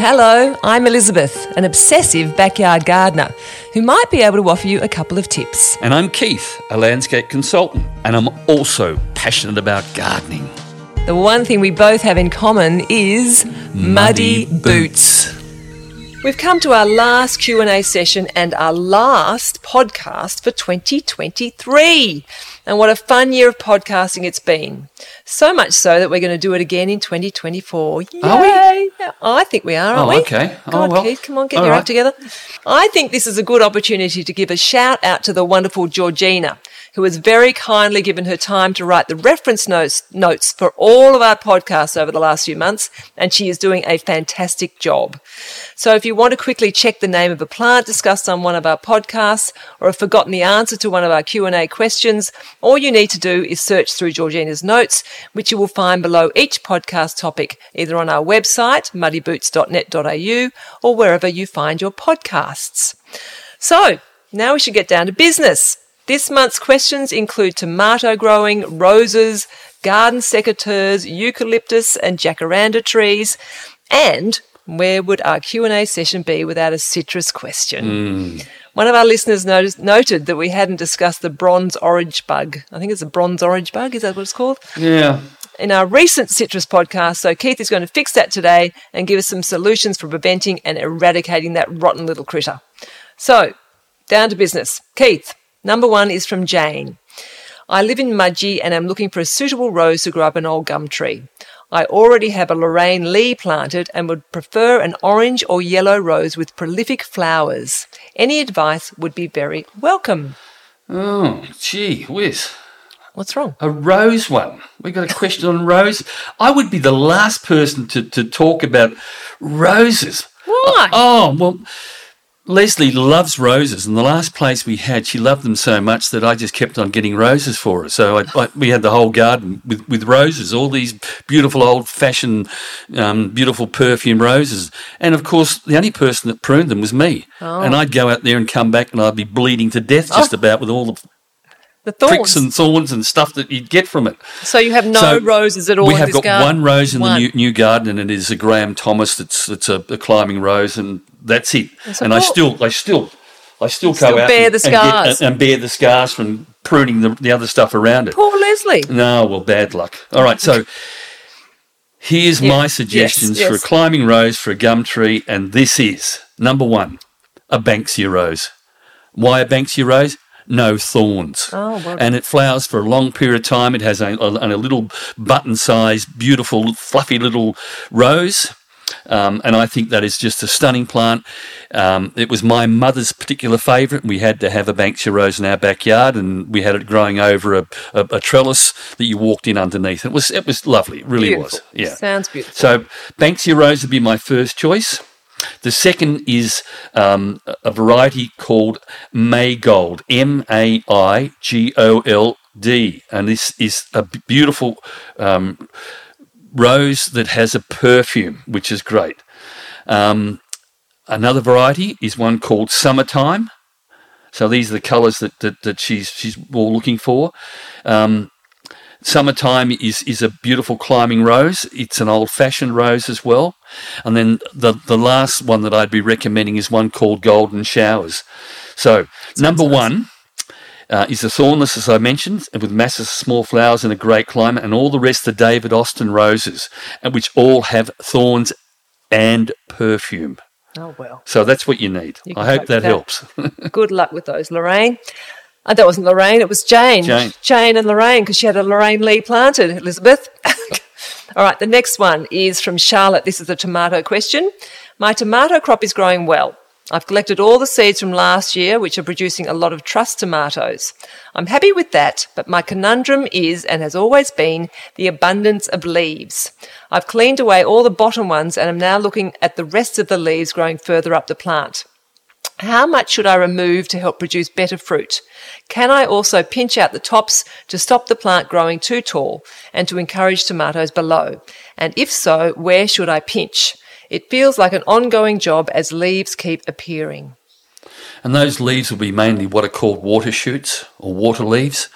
Hello, I'm Elizabeth, an obsessive backyard gardener who might be able to offer you a couple of tips. And I'm Keith, a landscape consultant, and I'm also passionate about gardening. The one thing we both have in common is muddy, Muddy boots. We've come to our last Q&A session and our last podcast for 2023. And what a fun year of podcasting it's been. So much so that we're going to do it again in 2024. Yay! Are we? I think we are, aren't Oh, we? okay. Oh, God, well. Keith, come on, get All your right. act together. I think this is a good opportunity to give a shout out to the wonderful Georgina, who has very kindly given her time to write the reference notes, notes for all of our podcasts over the last few months, and she is doing a fantastic job. So if you want to quickly check the name of a plant discussed on one of our podcasts, or have forgotten the answer to one of our Q&A questions, all you need to do is search through Georgina's notes, which you will find below each podcast topic, either on our website, muddyboots.net.au, or wherever you find your podcasts. So, now we should get down to business. This month's questions include tomato growing, roses, garden secateurs, eucalyptus and jacaranda trees, and where would our Q&A session be without a citrus question? Mm. One of our listeners noticed, noted that we hadn't discussed the bronze orange bug. I think it's a bronze orange bug. Is that what it's called? Yeah. in our recent citrus podcast. So Keith is going to fix that today and give us some solutions for preventing and eradicating that rotten little critter. So, down to business. Keith, number one is from Jane. I live in Mudgee and am looking for a suitable rose to grow up an old gum tree. I already have a Lorraine Lee planted and would prefer an orange or yellow rose with prolific flowers. Any advice would be very welcome. Oh, gee whiz. What's wrong? A rose one. We got a question on rose. I would be the last person to, to talk about roses. Why? Oh, well, Leslie loves roses, and the last place we had, she loved them so much that I just kept on getting roses for her. So I, I, we had the whole garden with, with roses, all these beautiful old fashioned, um, beautiful perfume roses. And of course, the only person that pruned them was me. And I'd go out there and come back, and I'd be bleeding to death just about with all the The thorns. pricks and thorns and stuff that you'd get from it. so you have no So roses at all We have got garden? one rose in One. the new, new garden, and it is a Graham Thomas. It's it's a, a climbing rose, and that's it. That's and I still, I still, I still go Still out bear and, the and get- scars. and, bear the scars from pruning the, the other stuff around it. Poor Leslie. No, well, bad luck. All right, so here's Yeah, my yes, suggestions for a climbing rose for a gum tree, and this is number one, a Banksia rose. Why a Banksia rose? No thorns. Oh, and it flowers for a long period of time. It has a, a, a little button-sized, beautiful, fluffy little rose. Um, and I think that is just a stunning plant. Um, it was my mother's particular favourite. We had to have a Banksia rose in our backyard, and we had it growing over a, a, a trellis that you walked in underneath. It was it was lovely, it really Beautiful. was. Yeah. Sounds beautiful. So Banksia rose would be my first choice. The second is um, a- variety called Maigold, M A I G O L D, and this is a beautiful um, rose that has a perfume, which is great. Um, another variety is one called Summertime. So these are the colours that, that, that she's she's all looking for. Um, Summertime is, is a beautiful climbing rose. It's an old fashioned rose as well. And then the, the last one that I'd be recommending is one called Golden Showers. So, number one uh, is the thornless, as I mentioned, and with masses of small flowers in a great climate, and all the rest are David Austin roses, and which all have thorns and perfume. Oh, well. So that's what you need. You I hope that that. helps. Good luck with those, Lorraine. Uh, that wasn't Lorraine, it was Jane. Jane. and Lorraine, because she had a Lorraine Lee planted, Elizabeth. All right, the next one is from Charlotte. This is a tomato question. My tomato crop is growing well. I've collected all the seeds from last year, which are producing a lot of truss tomatoes. I'm happy with that, but my conundrum is, and has always been, the abundance of leaves. I've cleaned away all the bottom ones and am now looking at the rest of the leaves growing further up the plant. How much should I remove to help produce better fruit? Can I also pinch out the tops to stop the plant growing too tall and to encourage tomatoes below? And if so, where should I pinch? It feels like an ongoing job as leaves keep appearing. And those leaves will be mainly what are called water shoots or water leaves.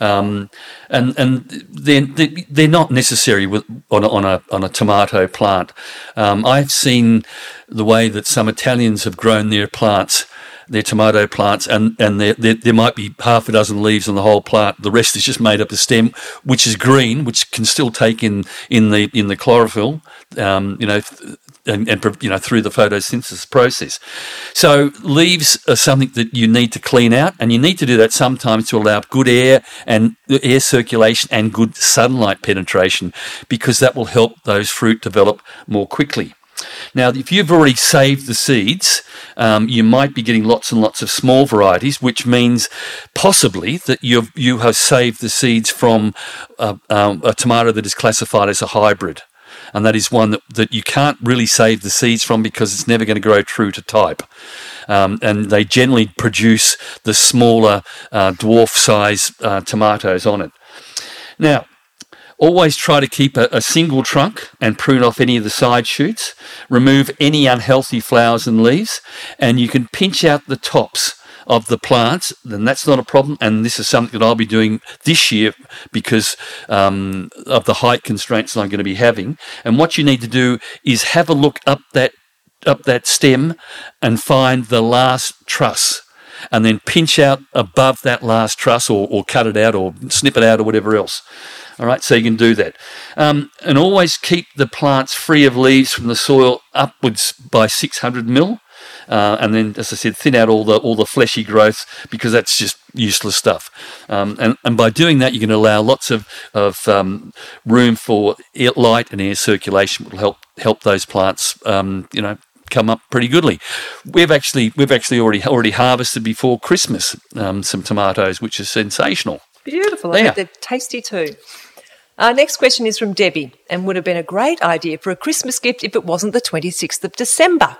Um, and and they're they're not necessary with on a, on a on a tomato plant. Um, I've seen the way that some Italians have grown their plants their tomato plants, and and there, there, might be half a dozen leaves on the whole plant. The rest is just made up of stem, which is green, which can still take in in the in the chlorophyll, um, you know, and, and, you know through the photosynthesis process. So leaves are something that you need to clean out, and you need to do that sometimes to allow good air and air circulation and good sunlight penetration, because that will help those fruit develop more quickly. Now, if you've already saved the seeds, um, you might be getting lots and lots of small varieties, which means possibly that you've, you have saved the seeds from a, um, a tomato that is classified as a hybrid. And that is one that, that you can't really save the seeds from because it's never going to grow true to type. Um, and they generally produce the smaller uh, dwarf size uh, tomatoes on it. Now, Always try to keep a, a, single trunk and prune off any of the side shoots. Remove any unhealthy flowers and leaves, and you can pinch out the tops of the plants, then that's not a problem. And this is something that I'll be doing this year because um, of the height constraints I'm going to be having. And what you need to do is have a look up that up that stem and find the last truss and then pinch out above that last truss or, or cut it out or snip it out or whatever else. All right, so you can do that. Um, and always keep the plants free of leaves from the soil upwards by 600 mil. Uh, and then, as I said, thin out all the all the fleshy growth because that's just useless stuff. Um, and, and by doing that, you can allow lots of of um, room for air, light and air circulation, which will help help those plants, um, you know, come up pretty goodly. We've actually we've actually already already harvested before Christmas um, some tomatoes, which is sensational. Beautiful. They're tasty too. Our next question is from Debbie and would have been a great idea for a Christmas gift if it wasn't the 26th of December.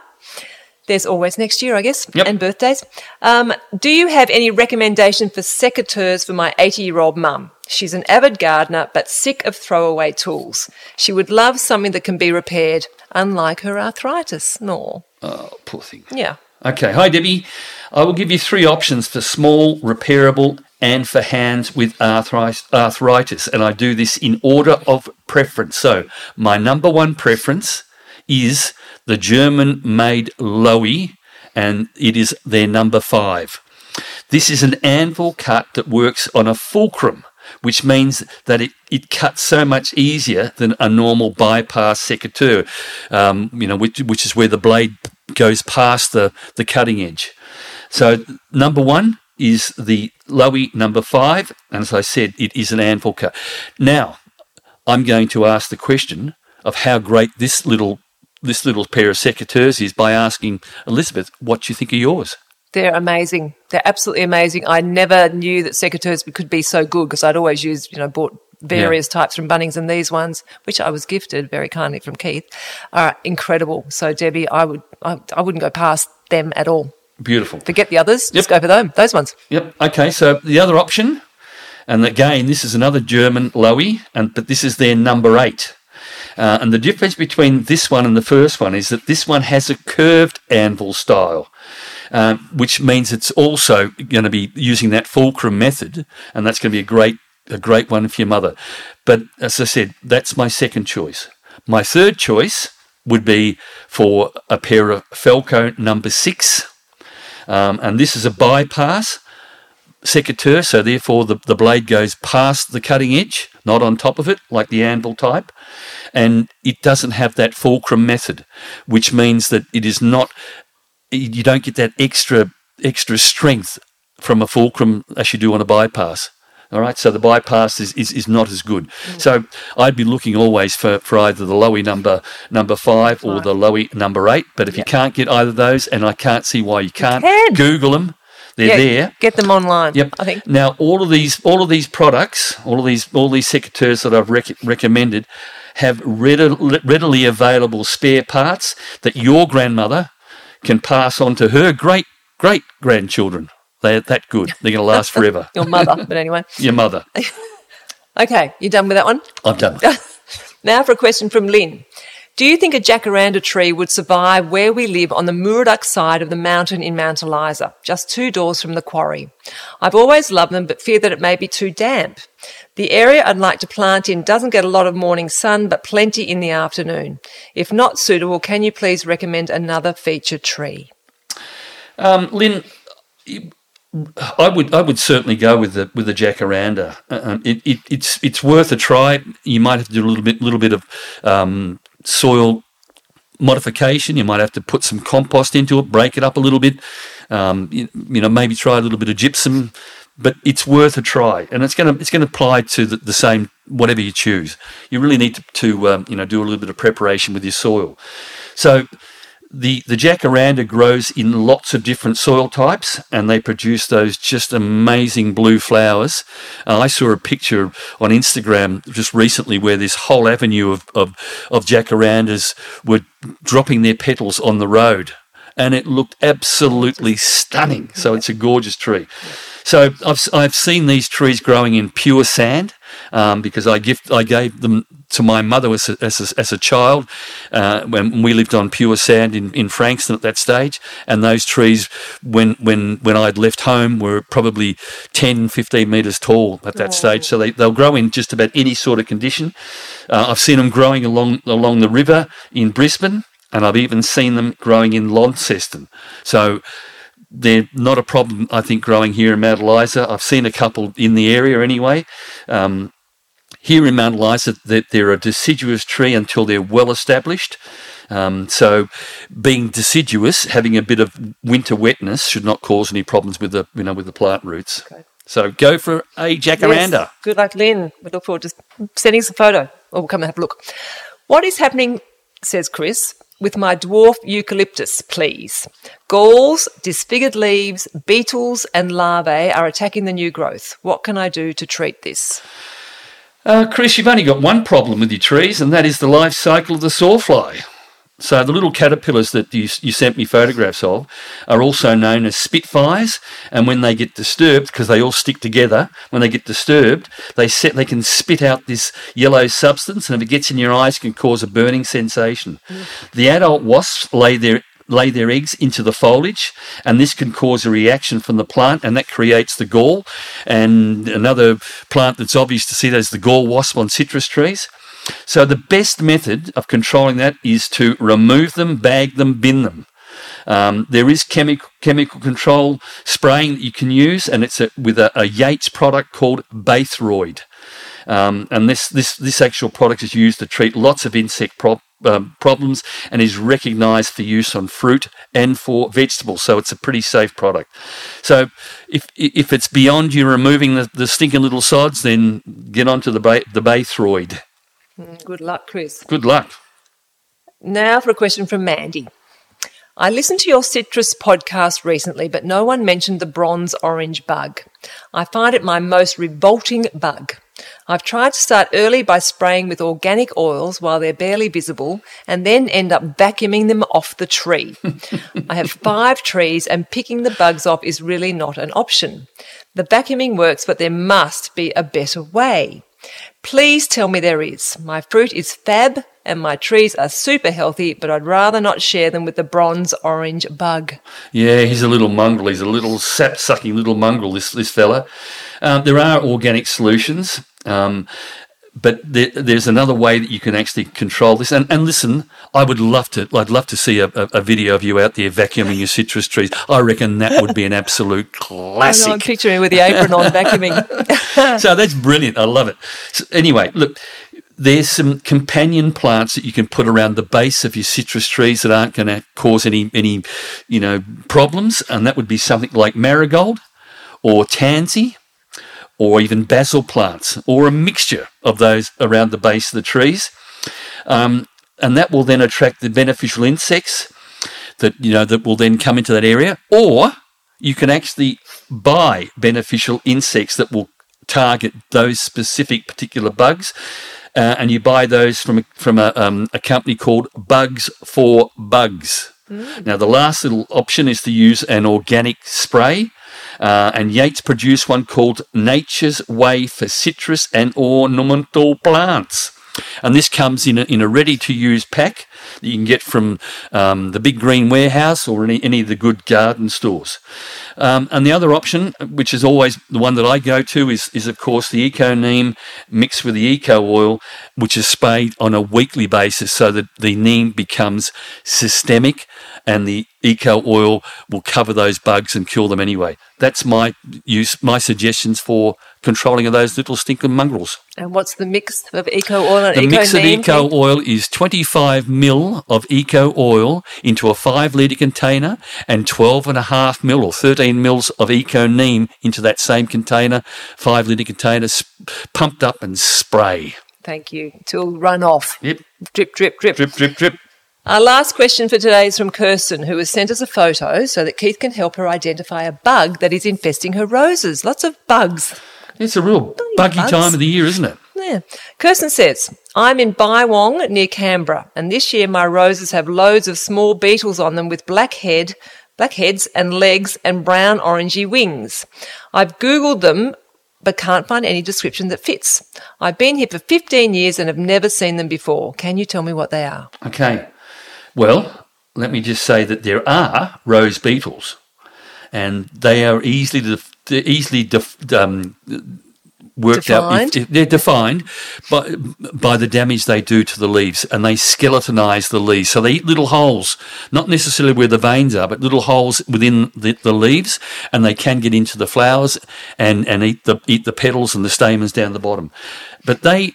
There's always next year, I guess, yep. and birthdays. Um, do you have any recommendation for secateurs for my 80 year old mum? She's an avid gardener, but sick of throwaway tools. She would love something that can be repaired, unlike her arthritis. No. Oh, poor thing. Yeah. Okay. Hi, Debbie. I will give you three options for small, repairable, and for hands with arthritis. And I do this in order of preference. So, my number one preference is the German made Lowe, and it is their number five. This is an anvil cut that works on a fulcrum, which means that it, it cuts so much easier than a normal bypass secateur, um, you know, which, which is where the blade goes past the, the cutting edge. So, number one, is the Lowe number five. And as I said, it is an anvil cut. Now, I'm going to ask the question of how great this little this little pair of secateurs is by asking Elizabeth, what do you think of yours? They're amazing. They're absolutely amazing. I never knew that secateurs could be so good because I'd always used, you know, bought various yeah. types from Bunnings and these ones, which I was gifted very kindly from Keith, are incredible. So Debbie, I would, I, I wouldn't go past them at all. Beautiful. Forget the others. Yep. Just go for them. Those ones. Yep. Okay. So the other option, and again, this is another German Lowe, and but this is their number eight. Uh, and the difference between this one and the first one is that this one has a curved anvil style, um, which means it's also going to be using that fulcrum method, and that's going to be a great a great one for your mother. But as I said, that's my second choice. My third choice would be for a pair of Felco number six um, and this is a bypass secateur, so therefore the, the blade goes past the cutting edge, not on top of it, like the anvil type. And it doesn't have that fulcrum method, which means that it is not, you don't get that extra extra strength from a fulcrum as you do on a bypass. All right, so the bypass is, is, is not as good. Mm. So I'd be looking always for, for either the Lowe number number five or the Lowe number eight. But if yep. you can't get either of those, and I can't see why you can't, you Google them. They're yeah, there. Get them online. Yep. I think now all of these all of these products, all of these all these secateurs that I've rec- recommended, have readily, readily available spare parts that your grandmother can pass on to her great great grandchildren. They're that good. They're going to last forever. Your mother, but anyway. Your mother. okay, you done with that one? I'm done. now for a question from Lynn. Do you think a jacaranda tree would survive where we live on the Murdoch side of the mountain in Mount Eliza, just two doors from the quarry? I've always loved them, but fear that it may be too damp. The area I'd like to plant in doesn't get a lot of morning sun, but plenty in the afternoon. If not suitable, can you please recommend another feature tree? Um, Lynn, I would I would certainly go with the with the jacaranda. Uh, um, it, it, it's it's worth a try. You might have to do a little bit little bit of um, soil modification. You might have to put some compost into it, break it up a little bit. Um, you, you, know, maybe try a little bit of gypsum. But it's worth a try, and it's going to it's going to apply to the, the same whatever you choose. You really need to, to um, you know do a little bit of preparation with your soil. So the, the jacaranda grows in lots of different soil types and they produce those just amazing blue flowers. Uh, I saw a picture on Instagram just recently where this whole avenue of, of, of jacarandas were dropping their petals on the road and it looked absolutely stunning. So it's a gorgeous tree. So I've, I've seen these trees growing in pure sand um, because I gift I gave them to my mother as a, as a, as a child uh, when we lived on pure sand in, in Frankston at that stage. And those trees, when when when I'd left home, were probably 10, 15 metres tall at that oh. stage. So they, they'll grow in just about any sort of condition. Uh, I've seen them growing along along the river in Brisbane, and I've even seen them growing in Launceston. So they're not a problem, I think, growing here in Mount Eliza. I've seen a couple in the area anyway. Um, here in Mount Eliza, that they're a deciduous tree until they're well established. Um, so, being deciduous, having a bit of winter wetness, should not cause any problems with the you know with the plant roots. Okay. So, go for a jacaranda. Yes. Good luck, Lynn. We look forward to sending some photo, or we'll come and have a look. What is happening? Says Chris with my dwarf eucalyptus, please. Galls, disfigured leaves, beetles, and larvae are attacking the new growth. What can I do to treat this? Uh, Chris, you've only got one problem with your trees, and that is the life cycle of the sawfly. So the little caterpillars that you, you sent me photographs of are also known as spitfires, and when they get disturbed, because they all stick together, when they get disturbed, they set they can spit out this yellow substance, and if it gets in your eyes, it can cause a burning sensation. Mm. The adult wasps lay their lay their eggs into the foliage, and this can cause a reaction from the plant, and that creates the gall. And another plant that's obvious to see is the gall wasp on citrus trees. So the best method of controlling that is to remove them, bag them, bin them. Um, there is chemical chemical control spraying that you can use, and it's a, with a, a, Yates product called Baythroid. Um, and this, this this actual product is used to treat lots of insect pro- um, problems and is recognised for use on fruit and for vegetables. So it's a pretty safe product. So if if it's beyond you removing the, the stinking little sods, then get onto the bay, the Baythroid. Mm, good luck, Chris. Good luck. Now for a question from Mandy. I listened to your citrus podcast recently, but no one mentioned the bronze orange bug. I find it my most revolting bug. I've tried to start early by spraying with organic oils while they're barely visible and then end up vacuuming them off the tree. I have five trees and picking the bugs off is really not an option. The vacuuming works, but there must be a better way. Please tell me there is. My fruit is fab and my trees are super healthy, but I'd rather not share them with the bronze orange bug. Yeah, he's a little mongrel. He's a little sap sucking little mongrel, this, this fella. Um, there are organic solutions. Um, but there, there's another way that you can actually control this. And, and listen, I would love to. I'd love to see a, a, a, video of you out there vacuuming your citrus trees. I reckon that would be an absolute classic. I I'm picturing with the apron on vacuuming. so that's brilliant. I love it. So anyway, look, there's some companion plants that you can put around the base of your citrus trees that aren't going to cause any any you know problems, and that would be something like marigold or tansy or even basil plants, or a mixture of those around the base of the trees. Um, and that will then attract the beneficial insects that you know that will then come into that area. Or you can actually buy beneficial insects that will target those specific particular bugs. Uh, and you buy those from a, from a, um, a company called Bugs for Bugs. Mm. Now, the last little option is to use an organic spray. Uh, and Yates produced one called Nature's Way for Citrus and Ornamental Plants. And this comes in a, in a ready to use pack that you can get from um, the big green warehouse or any, any of the good garden stores. Um, and the other option, which is always the one that I go to, is, is of course the Eco Neem mixed with the Eco Oil, which is sprayed on a weekly basis so that the neem becomes systemic and the Eco Oil will cover those bugs and kill them anyway. That's my use, my suggestions for controlling of those little stinking mongrels. And what's the mix of eco oil and The eco mix of eco oil is 25 mil of eco oil into a 5 litre container and 12 and a half mil or 13 mils of eco neem into that same container, 5 litre container, pumped up and spray. Thank you. Till run off. Yep. Drip, drip, drip. Drip, drip, drip. Our last question for today is from Kirsten, who has sent us a photo so that Keith can help her identify a bug that is infesting her roses. Lots of bugs. It's a real buggy bugs. time of the year, isn't it? Yeah. Kirsten says, I'm in Bywong near Canberra, and this year my roses have loads of small beetles on them with black head, black heads and legs and brown orangey wings. I've Googled them but can't find any description that fits. I've been here for 15 years and have never seen them before. Can you tell me what they are? Okay. Well, let me just say that there are rose beetles, and they are easily def- easily def- um, worked out. Defined? If they're defined by by the damage they do to the leaves, and they skeletonize the leaves. So they eat little holes, not necessarily where the veins are, but little holes within the, the leaves, and they can get into the flowers and, and eat the eat the petals and the stamens down the bottom. But they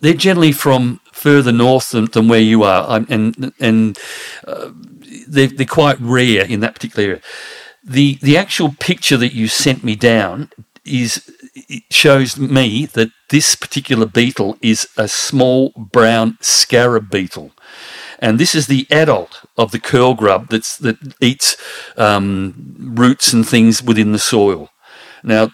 they're generally from further north than, than where you are, Um, and and uh, they're, they're quite rare in that particular area. The the actual picture that you sent me down is it shows me that this particular beetle is a small brown scarab beetle. And this is the adult of the curl grub that's, that eats um, roots and things within the soil. Now,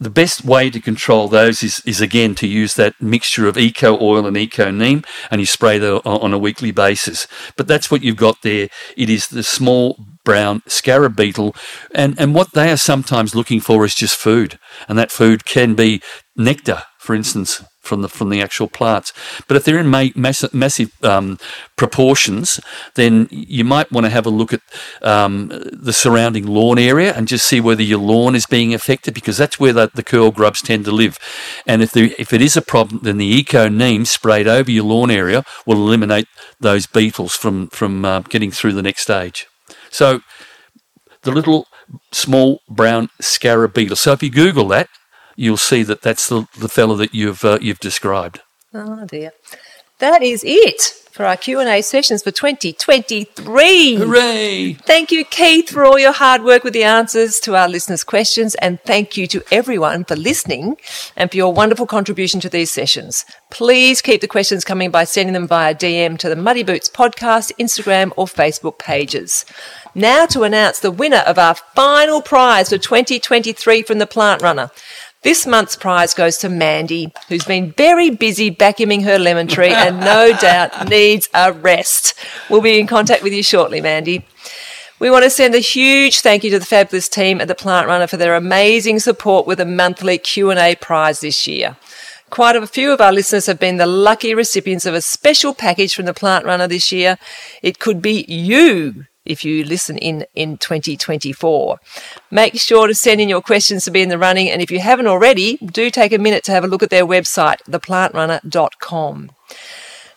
the best way to control those is, is again to use that mixture of eco oil and eco neem and you spray that on a weekly basis. But that's what you've got there. It is the small brown scarab beetle and, and what they are sometimes looking for is just food. And that food can be nectar, for instance, from the from the actual plants. But if they're in ma- massive, massive um, proportions, then you might want to have a look at um, the surrounding lawn area and just see whether your lawn is being affected, because that's where the, the curl grubs tend to live. And if there, if it is a problem, then the eco neem sprayed over your lawn area will eliminate those beetles from from uh, getting through the next stage. So the little small brown scarab beetle. So if you Google that, you'll see that that's the, the fellow that you've uh, you've described. Oh dear. That is it for our Q&A sessions for 2023. Hooray! Thank you, Keith, for all your hard work with the answers to our listeners' questions. And thank you to everyone for listening and for your wonderful contribution to these sessions. Please keep the questions coming by sending them via DM to the Muddy Boots podcast, Instagram, or Facebook pages. Now to announce the winner of our final prize for 2023 from the Plant Runner. This month's prize goes to Mandy, who's been very busy vacuuming her lemon tree and no doubt needs a rest. We'll be in contact with you shortly, Mandy. We want to send a huge thank you to the fabulous team at the Plant Runner for their amazing support with a monthly Q&A prize this year. Quite a few of our listeners have been the lucky recipients of a special package from the Plant Runner this year. It could be you if you listen in in 2024. Make sure to send in your questions to be in the running and if you haven't already, do take a minute to have a look at their website, theplantrunner.com.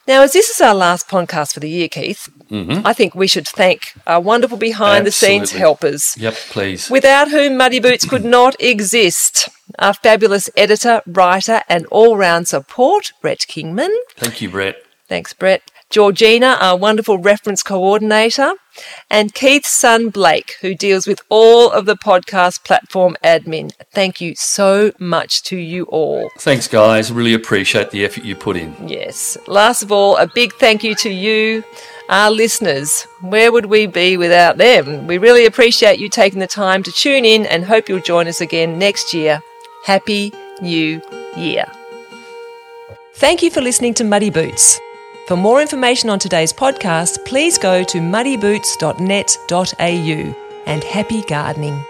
Now, as this is our last podcast for the year, Keith, mm-hmm. I think we should thank our wonderful behind the scenes helpers Yep, please. without whom Muddy Boots could not exist. Our fabulous editor, writer, and all round support, Brett Kingman. Thank you, Brett. Thanks, Brett. Georgina, our wonderful reference coordinator, and Keith's son, Blake, who deals with all of the podcast platform admin. Thank you so much to you all. Thanks, guys. Really appreciate the effort you put in. Yes. Last of all, a big thank you to you, our listeners. Where would we be without them? We really appreciate you taking the time to tune in and hope you'll join us again next year. Happy New Year. Thank you for listening to Muddy Boots. For more information on today's podcast, please go to muddyboots.net.au and happy gardening.